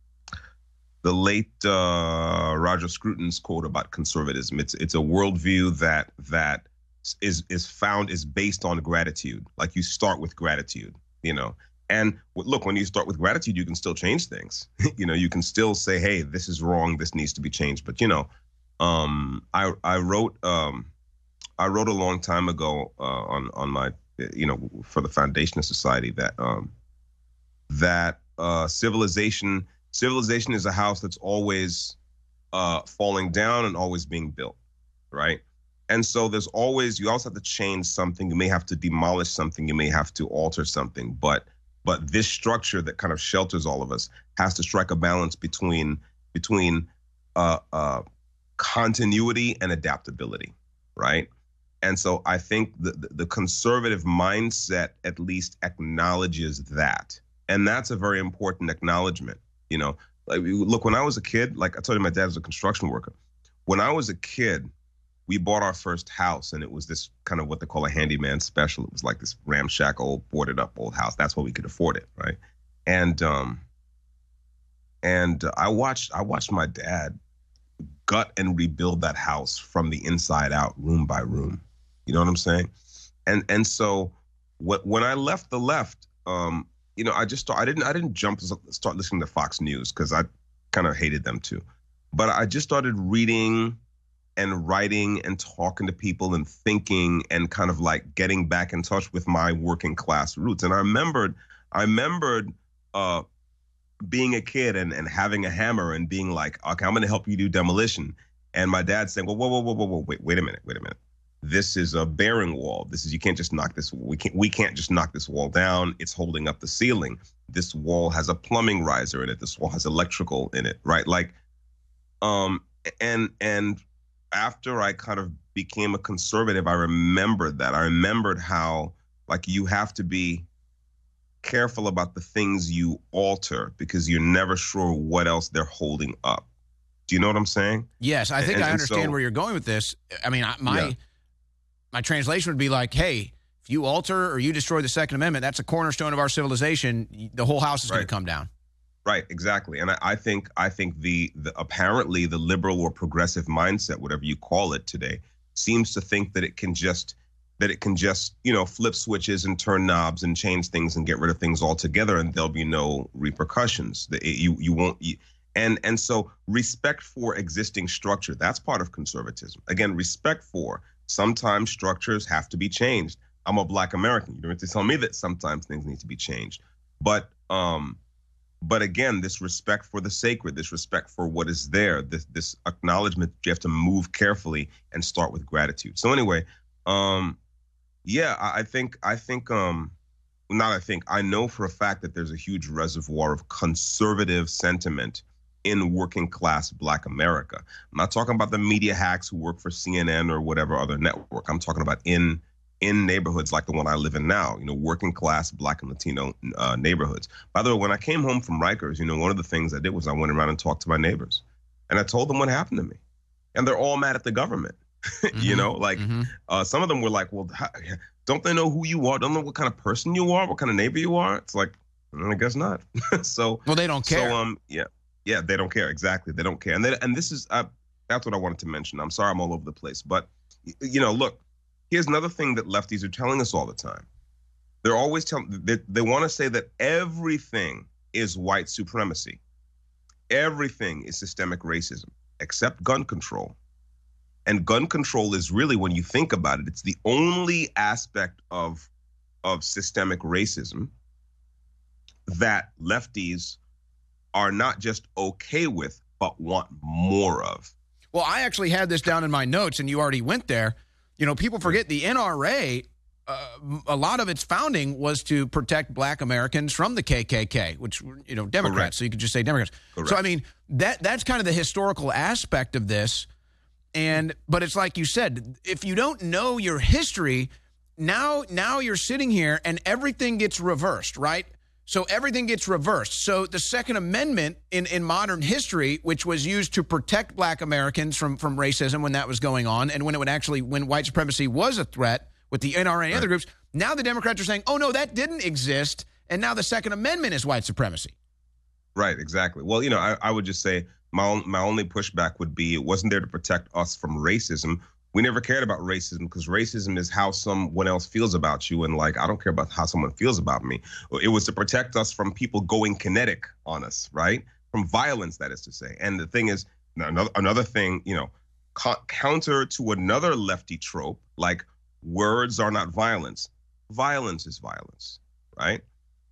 the late uh, Roger Scruton's quote about conservatism. It's it's a worldview that that is is found is based on gratitude. Like you start with gratitude, you know. And look, when you start with gratitude, you can still change things. you know, you can still say, "Hey, this is wrong. This needs to be changed." But you know, um, I I wrote um, I wrote a long time ago uh, on on my you know for the Foundation of Society that um, that uh, civilization civilization is a house that's always uh, falling down and always being built, right? And so there's always you also have to change something. You may have to demolish something. You may have to alter something, but but this structure that kind of shelters all of us has to strike a balance between between uh, uh, continuity and adaptability, right? And so I think the, the conservative mindset at least acknowledges that, and that's a very important acknowledgement. You know, like look when I was a kid, like I told you, my dad was a construction worker. When I was a kid, we bought our first house, and it was this kind of what they call a handyman special. It was like this ramshackle, boarded up old house. That's what we could afford it, right? And um, and I watched I watched my dad gut and rebuild that house from the inside out, room by room. You know what I'm saying? And and so what when I left the left, um, you know, I just I didn't I didn't jump start listening to Fox News because I kind of hated them too, but I just started reading and writing and talking to people and thinking and kind of like getting back in touch with my working class roots. And I remembered I remembered uh, being a kid and, and having a hammer and being like, okay, I'm going to help you do demolition. And my dad saying, well, whoa, whoa, whoa, whoa, whoa, wait, wait a minute, wait a minute. This is a bearing wall. This is you can't just knock this. We can't we can't just knock this wall down. It's holding up the ceiling. This wall has a plumbing riser in it. This wall has electrical in it, right? Like, um, and and after I kind of became a conservative, I remembered that. I remembered how like you have to be careful about the things you alter because you're never sure what else they're holding up. Do you know what I'm saying? Yes, I think And- I and understand so- where you're going with this. I mean, I- my Yeah. My translation would be like, "Hey, if you alter or you destroy the Second Amendment, that's a cornerstone of our civilization. The whole house is going to come down." Right, exactly. And I, I think I think the, the apparently the liberal or progressive mindset, whatever you call it today, seems to think that it can just that it can just you know flip switches and turn knobs and change things and get rid of things altogether, and there'll be no repercussions. That you you won't. You, and and so respect for existing structure that's part of conservatism. Again, respect for sometimes structures have to be changed. I'm a black American. You don't have to tell me that sometimes things need to be changed, but um but again, this respect for the sacred, this respect for what is there, this this acknowledgement you have to move carefully and start with gratitude. So anyway, um, yeah, I, I think I think um, not I think I know for a fact that there's a huge reservoir of conservative sentiment in working class Black America. I'm not talking about the media hacks who work for CNN or whatever other network. I'm talking about in in neighborhoods like the one I live in now, you know, working class Black and Latino uh, neighborhoods. By the way, when I came home from Rikers, you know, one of the things I did was I went around and talked to my neighbors, and I told them what happened to me, and they're all mad at the government. Mm-hmm. you know, like mm-hmm. uh, some of them were like, "Well, don't they know who you are? Don't know what kind of person you are? What kind of neighbor you are?" It's like, mm, I guess not. so, well, they don't care. So, um, yeah, yeah, they don't care exactly. They don't care, and they, and this is uh, that's what I wanted to mention. I'm sorry, I'm all over the place, but you know, look, here's another thing that lefties are telling us all the time. They're always telling they, they want to say that everything is white supremacy, everything is systemic racism except gun control. And gun control is really, when you think about it, it's the only aspect of of systemic racism that lefties are not just okay with, but want more of. Well, I actually had this down in my notes, and you already went there. You know, people forget the NRA. Uh, a lot of its founding was to protect Black Americans from the KKK, which you know Democrats. Correct. So you could just say Democrats. Correct. So I mean that that's kind of the historical aspect of this. And but it's like you said, if you don't know your history, now now you're sitting here and everything gets reversed, right? So everything gets reversed. So the Second Amendment in, in modern history, which was used to protect black Americans from, from racism when that was going on, and when it would actually, when white supremacy was a threat with the NRA and right. other groups, now the Democrats are saying, oh no, that didn't exist. And now the Second Amendment is white supremacy. Right, exactly. Well, you know, I, I would just say my, my only pushback would be it wasn't there to protect us from racism we never cared about racism because racism is how someone else feels about you and like i don't care about how someone feels about me. It was to protect us from people going kinetic on us right? From violence that is to say. And the thing is another, another thing you know co- counter to another lefty trope like words are not violence. Violence is violence right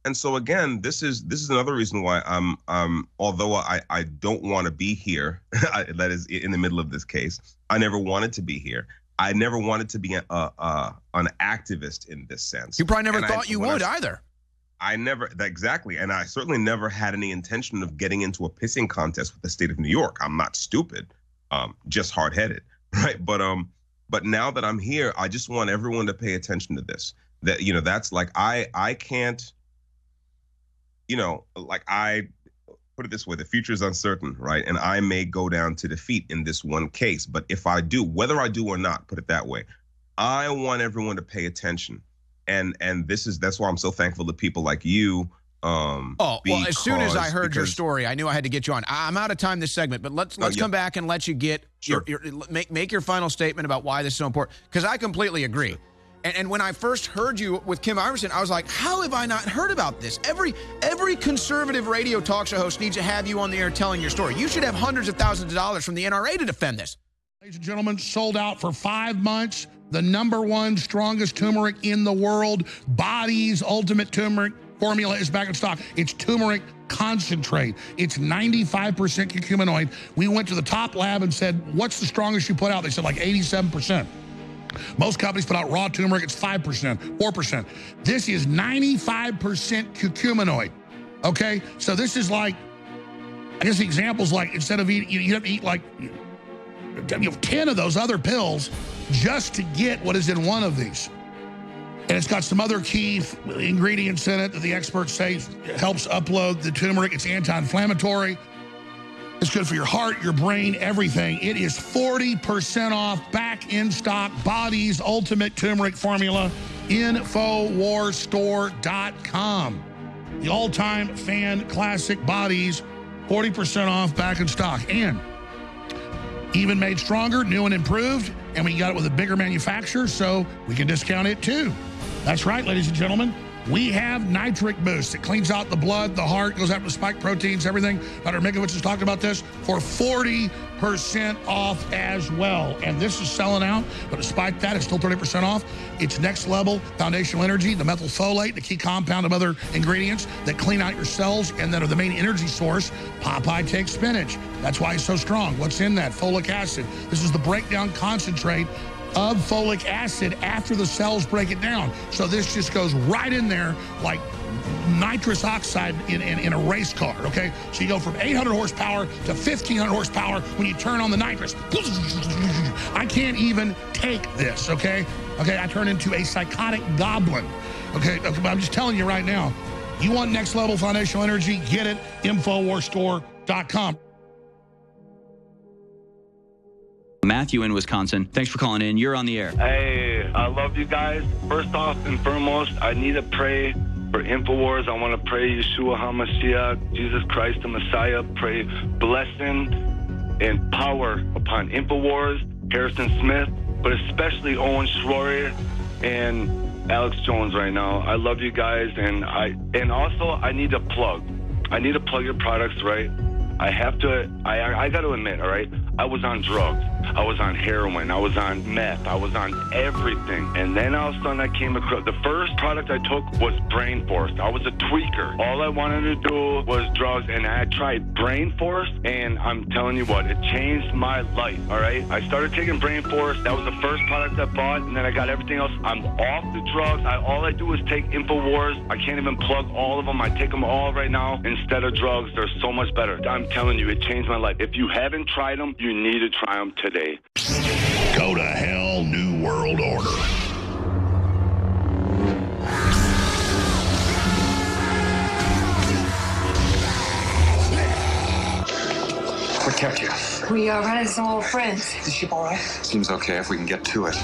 and so again this is this is another reason why i'm um although i i don't want to be here that is in the middle of this case i never wanted to be here. I never wanted to be a, a an activist in this sense. You probably never and thought I, you would I, either. I never exactly and i certainly never had any intention of getting into a pissing contest with the state of new york. I'm not stupid um just hard-headed right? But um but now that i'm here i just want everyone to pay attention to this that you know that's like i i can't you know, like I put it this way the future is uncertain, right? And I may go down to defeat in this one case. But if I do, whether I do or not, put it that way, I want everyone to pay attention. And and this is that's why I'm so thankful to people like you. Um, oh well, as soon as I heard because, your story, I knew I had to get you on. I'm out of time this segment, but let's let's uh, yeah. come back and let you get sure. your, your make make your final statement about why this is so important because I completely agree. Sure. And, and, when I first heard you with Kim Iversen, I was like, how have I not heard about this? Every every conservative radio talk show host needs to have you on the air telling your story. You should have hundreds of thousands of dollars from the NRA to defend this. Ladies and gentlemen, sold out for five months. The number one strongest turmeric in the world, Body's Ultimate Turmeric formula is back in stock. It's turmeric concentrate. It's 95% curcuminoid. We went to the top lab and said, what's the strongest you put out? They said like 87%. Most companies put out raw turmeric, it's 5%, 4%. This is 95% curcuminoid. Okay? So this is like, I guess the example's like instead of eating, you have to eat like you have 10 of those other pills just to get what is in one of these. And it's got some other key ingredients in it that the experts say helps upload the turmeric. It's anti-inflammatory. It's good for your heart, your brain, everything. It is 40% off, back in stock, Body's Ultimate Turmeric Formula, InfoWarsStore.com. The all-time fan classic Bodies, 40% off, back in stock. And even made stronger, new and improved, and we got it with a bigger manufacturer, so we can discount it too. That's right, ladies and gentlemen. We have nitric boost. It cleans out the blood, the heart, goes after spike proteins, everything. Dr. Mikovits is talking about this for 40% off as well. And this is selling out, but despite that, it's still 30% off. It's next level foundational energy, the methylfolate, the key compound of other ingredients that clean out your cells and that are the main energy source. Popeye takes spinach. That's why it's so strong. What's in that? Folic acid. This is the breakdown concentrate of folic acid after the cells break it down. So this just goes right in there like nitrous oxide in, in, in, a race car, okay? So you go from 800 horsepower to 1500 horsepower when you turn on the nitrous. I can't even take this, okay? Okay, I turn into a psychotic goblin, okay? Okay, but I'm just telling you right now, you want next level financial energy, get it, InfoWarsStore.com. Matthew in Wisconsin. Thanks for calling in. You're on the air. Hey, I love you guys. First off and foremost, I need to pray for InfoWars. I want to pray Yeshua HaMashiach, Jesus Christ the Messiah. Pray blessing and power upon InfoWars, Harrison Smith, but especially Owen Schroyer and Alex Jones right now. I love you guys, and I and also I need to plug. I need to plug your products, right? I have to. I I got to admit, all right. I was on drugs. I was on heroin. I was on meth. I was on everything. And then all of a sudden I came across the first product I took was Brain Force. I was a tweaker. All I wanted to do was drugs. And I tried Brain Force. And I'm telling you what, it changed my life. All right. I started taking Brain Force. That was the first product I bought. And then I got everything else. I'm off the drugs. I, all I do is take InfoWars. I can't even plug all of them. I take them all right now instead of drugs. They're so much better. I'm telling you, it changed my life. If you haven't tried them, you need to try them today. Go to hell, New World Order. What kept you? We are running some old friends. Is the ship all right? Seems okay if we can get to it.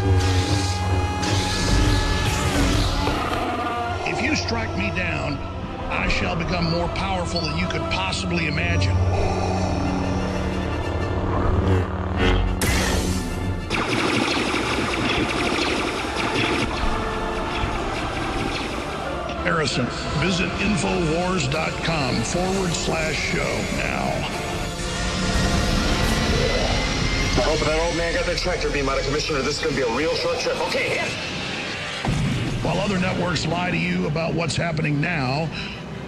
If you strike me down, I shall become more powerful than you could possibly imagine. Harrison, visit Infowars.com forward slash show now. I hope that old man got that tractor beam out of commission or this is going to be a real short trip. Okay, hit. While other networks lie to you about what's happening now,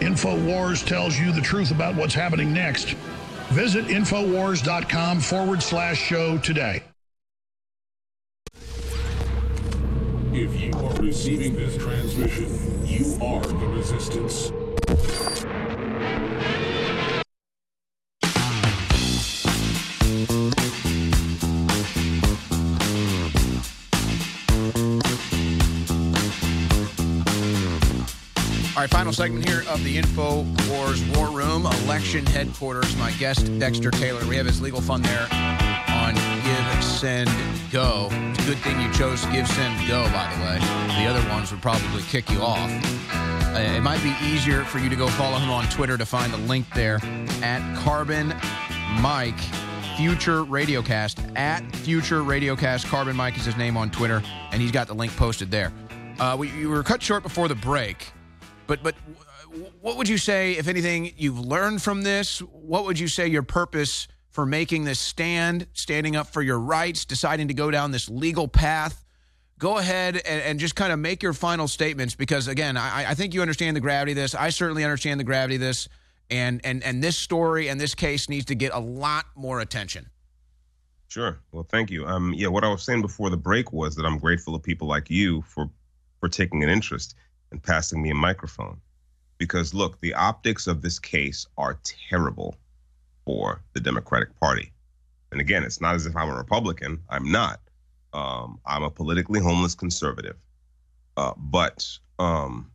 InfoWars tells you the truth about what's happening next. Visit Infowars.com forward slash show today. If you are receiving this transmission, you are the resistance. All right, final segment here of the Info Wars War Room, election headquarters. My guest, Dexter Taylor. We have his legal fund there on Give, Send, Go. It's a good thing you chose Give, Send, Go, by the way. The other ones would probably kick you off. Uh, it might be easier for you to go follow him on Twitter to find the link there at Carbon Mike Future Radiocast. At Future Radiocast. Carbon Mike is his name on Twitter, and he's got the link posted there. Uh, we, we were cut short before the break. But but what would you say, if anything, you've learned from this? What would you say your purpose for making this stand, standing up for your rights, deciding to go down this legal path? Go ahead and, and just kind of make your final statements because again, I, I think you understand the gravity of this. I certainly understand the gravity of this, and and and this story and this case needs to get a lot more attention. Sure. Well, thank you. Um, yeah, what I was saying before the break was that I'm grateful to people like you for for taking an interest and passing me a microphone. Because look, the optics of this case are terrible for the Democratic Party. And again, it's not as if I'm a Republican. I'm not. Um, I'm a politically homeless conservative. Uh, but um,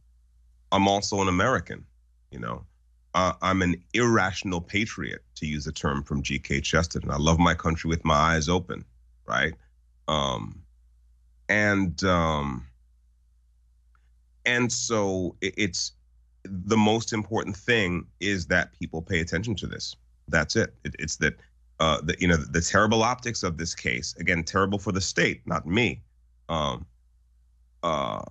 I'm also an American. You know, uh, I'm an irrational patriot, to use a term from G.K. Chesterton. I love my country with my eyes open, right? Um, and um, and so it's the most important thing is that people pay attention to this. That's it. it it's that uh, the you know the, the, terrible optics of this case again terrible for the state, not me. Um, uh,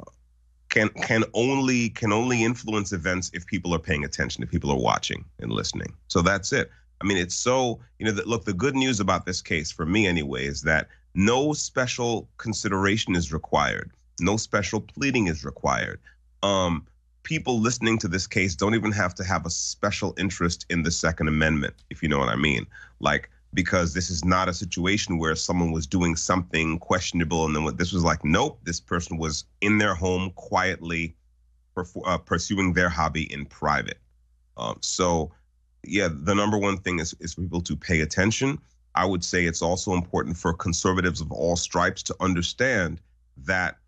can can only can only influence events if people are paying attention, if people are watching and listening. So that's it. I mean, it's so you know. Look, the good news about this case, for me anyway, is that no special consideration is required. No special pleading is required. Um, people listening to this case don't even have to have a special interest in the Second Amendment, if you know what I mean. Like, because this is not a situation where someone was doing something questionable and then what this was like, nope, this person was in their home quietly uh, pursuing their hobby in private. Um, so, yeah, the number one thing is, is for people to pay attention. I would say it's also important for conservatives of all stripes to understand that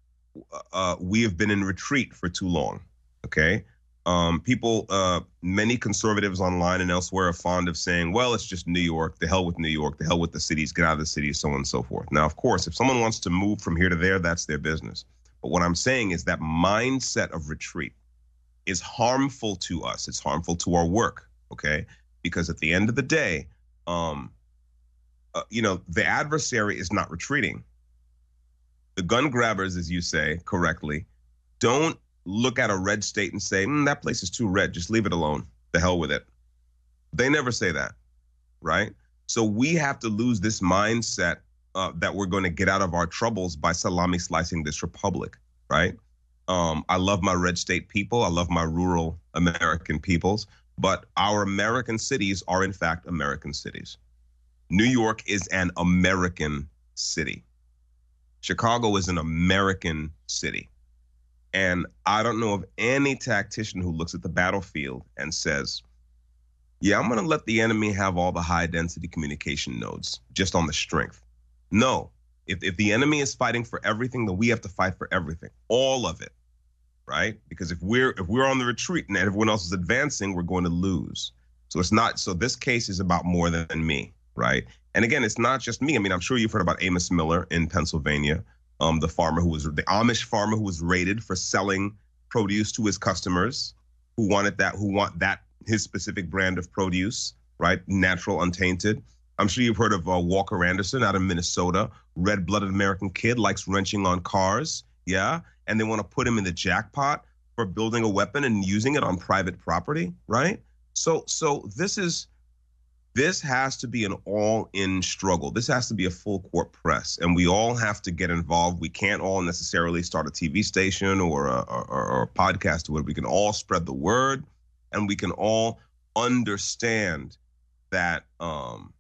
uh, we have been in retreat for too long. Okay. Um, people, uh, many conservatives online and elsewhere are fond of saying, well, it's just New York, the hell with New York, the hell with the cities, get out of the cities, so on and so forth. Now, of course, if someone wants to move from here to there, that's their business. But what I'm saying is that mindset of retreat is harmful to us. It's harmful to our work, okay? Because at the end of the day, um, uh, you know, the adversary is not retreating. The gun grabbers, as you say correctly, don't look at a red state and say, mm, that place is too red. Just leave it alone. The hell with it. They never say that, right? So we have to lose this mindset uh, that we're going to get out of our troubles by salami slicing this republic, right? Um, I love my red state people. I love my rural American peoples. But our American cities are, in fact, American cities. New York is an American city. Chicago is an American city. And I don't know of any tactician who looks at the battlefield and says, yeah, I'm going to let the enemy have all the high density communication nodes just on the strength. No. If, if the enemy is fighting for everything, then we have to fight for everything, all of it, right? Because if we're if we're on the retreat and everyone else is advancing, we're going to lose. So it's not. So this case is about more than me, right? And again, it's not just me. I mean, I'm sure you've heard about Amos Miller in Pennsylvania um, the farmer who was the Amish farmer who was raided for selling produce to his customers who wanted that who want that his specific brand of produce, right? Natural, untainted. I'm sure you've heard of uh, Walker Anderson out of Minnesota, red-blooded American kid, likes wrenching on cars, yeah, and they want to put him in the jackpot for building a weapon and using it on private property, right? So, so this is this has to be an all in struggle. This has to be a full court press, and we all have to get involved. We can't all necessarily start a TV station or a, or, or a podcast we can all spread the word and we can all understand that um,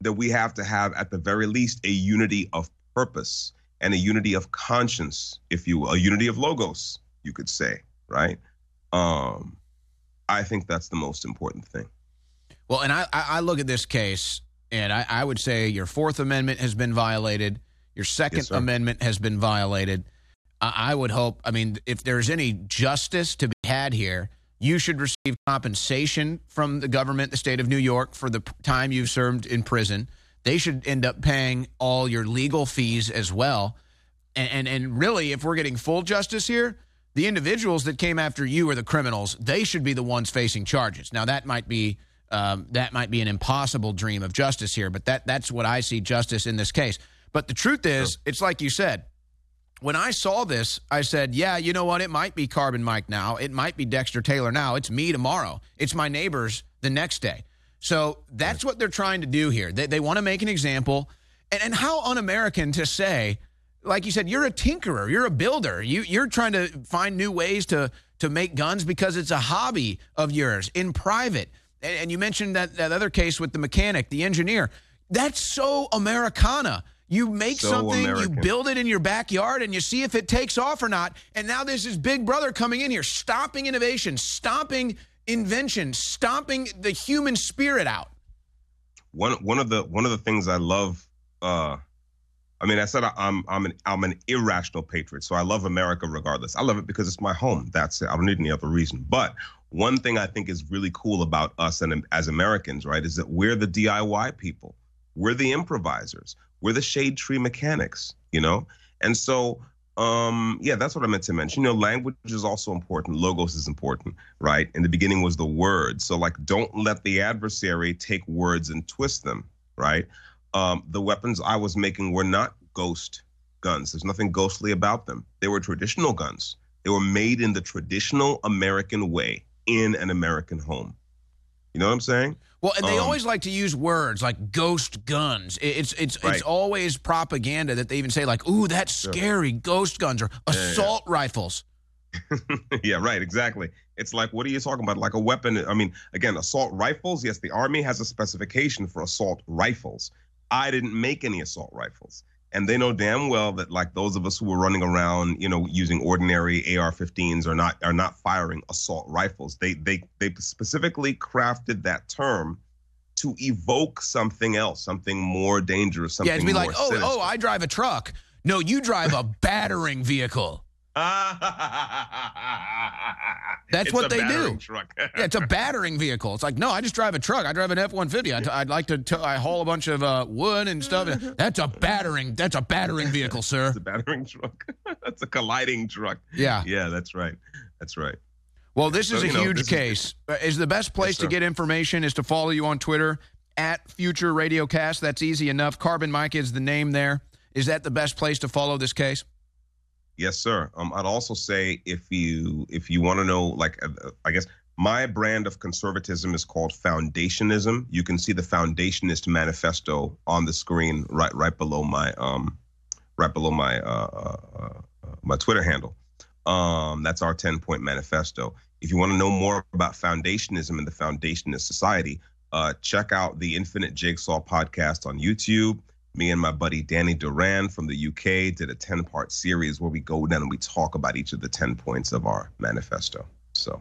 that we have to have at the very least a unity of purpose and a unity of conscience, if you will, a unity of logos, you could say, right? Um, I think that's the most important thing. Well, and I, I look at this case, and I, I would say your Fourth Amendment has been violated, your Second yes, Amendment has been violated. I, I would hope, I mean, if there's any justice to be had here, you should receive compensation from the government, the state of New York, for the time you've served in prison. They should end up paying all your legal fees as well. And, and, and really, if we're getting full justice here, the individuals that came after you are the criminals. They should be the ones facing charges. Now, that might be um, that might be an impossible dream of justice here, but that that's what I see justice in this case. But the truth is, it's like you said. When I saw this, I said, "Yeah, you know what? It might be Carbon Mike now. It might be Dexter Taylor now. It's me tomorrow. It's my neighbors the next day." So that's what they're trying to do here. They, they want to make an example, and, and how un-American to say, like you said, you're a tinkerer, you're a builder. You you're trying to find new ways to to make guns because it's a hobby of yours in private. And, and you mentioned that, that other case with the mechanic, the engineer. That's so Americana. You make so something, American. you build it in your backyard, and you see if it takes off or not. And now there's this big brother coming in here, stopping innovation, stopping invention, stomping the human spirit out. One one of the one of the things I love. Uh, I mean, I said I, I'm I'm an I'm an irrational patriot, so I love America regardless. I love it because it's my home. That's it. I don't need any other reason. But one thing I think is really cool about us and as Americans, right, is that we're the DIY people. We're the improvisers. We're the shade tree mechanics, you know? And so, um, yeah, that's what I meant to mention. You know, language is also important. Logos is important, right? In the beginning was the word. So, like, don't let the adversary take words and twist them, right? Um, the weapons I was making were not ghost guns. There's nothing ghostly about them. They were traditional guns They were made in the traditional American way in an American home. You know what I'm saying? Well, and they Um, always like to use words like ghost guns. It's it's Right. it's always propaganda that they even say like, "Ooh, that's scary, ghost guns or Yeah, yeah, yeah. assault rifles." yeah, right, exactly. It's like, what are you talking about? Like a weapon? I mean, again, assault rifles. Yes, the Army has a specification for assault rifles. I didn't make any assault rifles. And they know damn well that, like those of us who were running around, you know, using ordinary AR-15s are not are not firing assault rifles. They they they specifically crafted that term to evoke something else, something more dangerous, something yeah, it'd be like, oh, "Oh, sinister. oh, I drive a truck." No, you drive a battering vehicle. That's It's what they do. yeah, it's a battering vehicle. It's like, no, I just drive a truck. I drive an F one fifty. I'd like to. T- I haul a bunch of uh, wood and stuff. That's a battering. That's a battering vehicle, sir. It's a battering truck. That's a colliding truck. Yeah. Yeah, that's right. That's right. Well, this So, is a you know, huge this is- case. Uh, Is, the best place to get information is to follow you on Twitter at Future Radiocast. That's easy enough. Carbon Mike is the name there. Is that the best place to follow this case? Yes, sir. Um, I'd also say if you if you want to know, like, uh, uh, I guess my brand of conservatism is called foundationism. You can see the Foundationist Manifesto on the screen right right below my um right below my uh, uh, uh my Twitter handle. Um, that's our ten point manifesto. If you want to know more about foundationism and the foundationist society, uh, check out the Infinite Jigsaw podcast on YouTube. Me and my buddy Danny Duran from the UK did a 10 part series where we go down and we talk about each of the 10 points of our manifesto. So,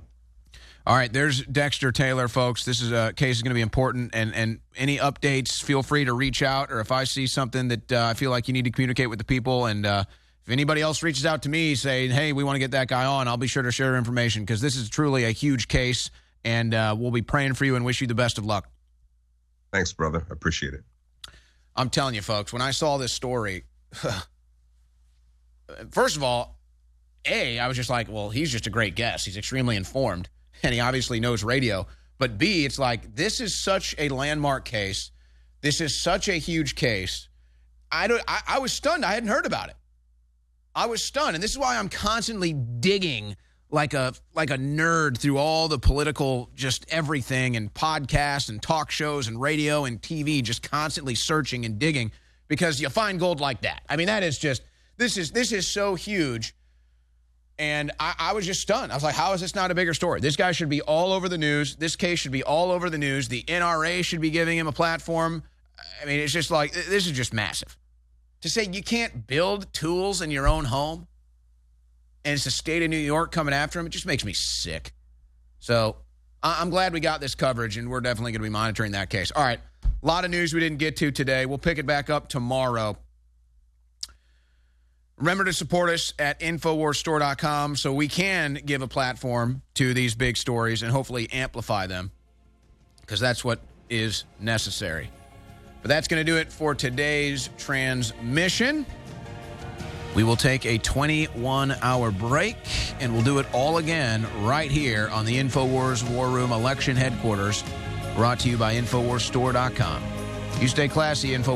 All right, there's Dexter Taylor, folks. This is a case is going to be important, and and any updates, feel free to reach out, or if I see something that uh, I feel like you need to communicate with the people, and uh, if anybody else reaches out to me saying, "Hey, we want to get that guy on," I'll be sure to share information because this is truly a huge case, and uh, we'll be praying for you and wish you the best of luck. thanks, brother. Appreciate it. I'm telling you, folks, when I saw this story, first of all, A, I was just like, well, he's just a great guest. He's extremely informed, and he obviously knows radio. But B, it's like, this is such a landmark case. This is such a huge case. I, don't, I, I was stunned. I hadn't heard about it. I was stunned. And this is why I'm constantly digging like a like a nerd through all the political just everything and podcasts and talk shows and radio and TV just constantly searching and digging because you find gold like that. I mean that is just this is this is so huge and I, I was just stunned. I was like, how is this not a bigger story? This guy should be all over the news. This case should be all over the news. The NRA should be giving him a platform. I mean, it's just like this is just massive. To say you can't build tools in your own home and it's the state of New York coming after him, it just makes me sick. So I'm glad we got this coverage, and we're definitely going to be monitoring that case. All right, a lot of news we didn't get to today. We'll pick it back up tomorrow. Remember to support us at InfoWarsStore.com so we can give a platform to these big stories and hopefully amplify them because that's what is necessary. But that's going to do it for today's transmission. We will take a 21 hour break and we'll do it all again right here on the InfoWars War Room Election Headquarters, brought to you by InfoWarsStore.com. You stay classy, Info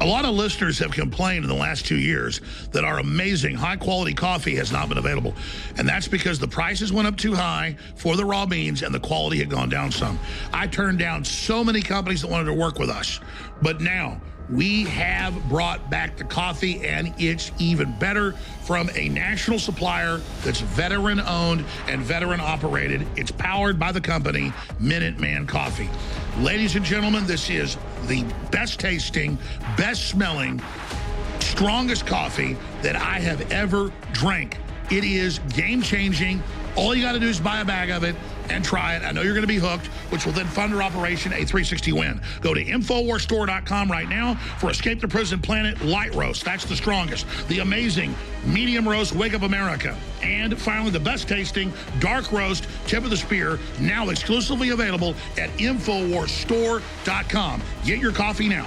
A lot of listeners have complained in the last two years that our amazing high quality coffee has not been available. And that's because the prices went up too high for the raw beans and the quality had gone down some. I turned down so many companies that wanted to work with us. But now, we have brought back the coffee and it's even better from a national supplier that's veteran owned and veteran operated. It's powered by the company Minuteman Coffee. Ladies and gentlemen, this is the best tasting, best smelling, strongest coffee that I have ever drank. It is game changing. All you got to do is buy a bag of it and try it. I know you're going to be hooked, which will then fund our operation a 360 win. Go to InfoWarsStore.com right now for Escape the Prison Planet Light Roast. That's the strongest. The amazing Medium Roast Wake Up America. And finally, the best tasting Dark Roast Tip of the Spear, now exclusively available at InfoWarsStore.com. Get your coffee now.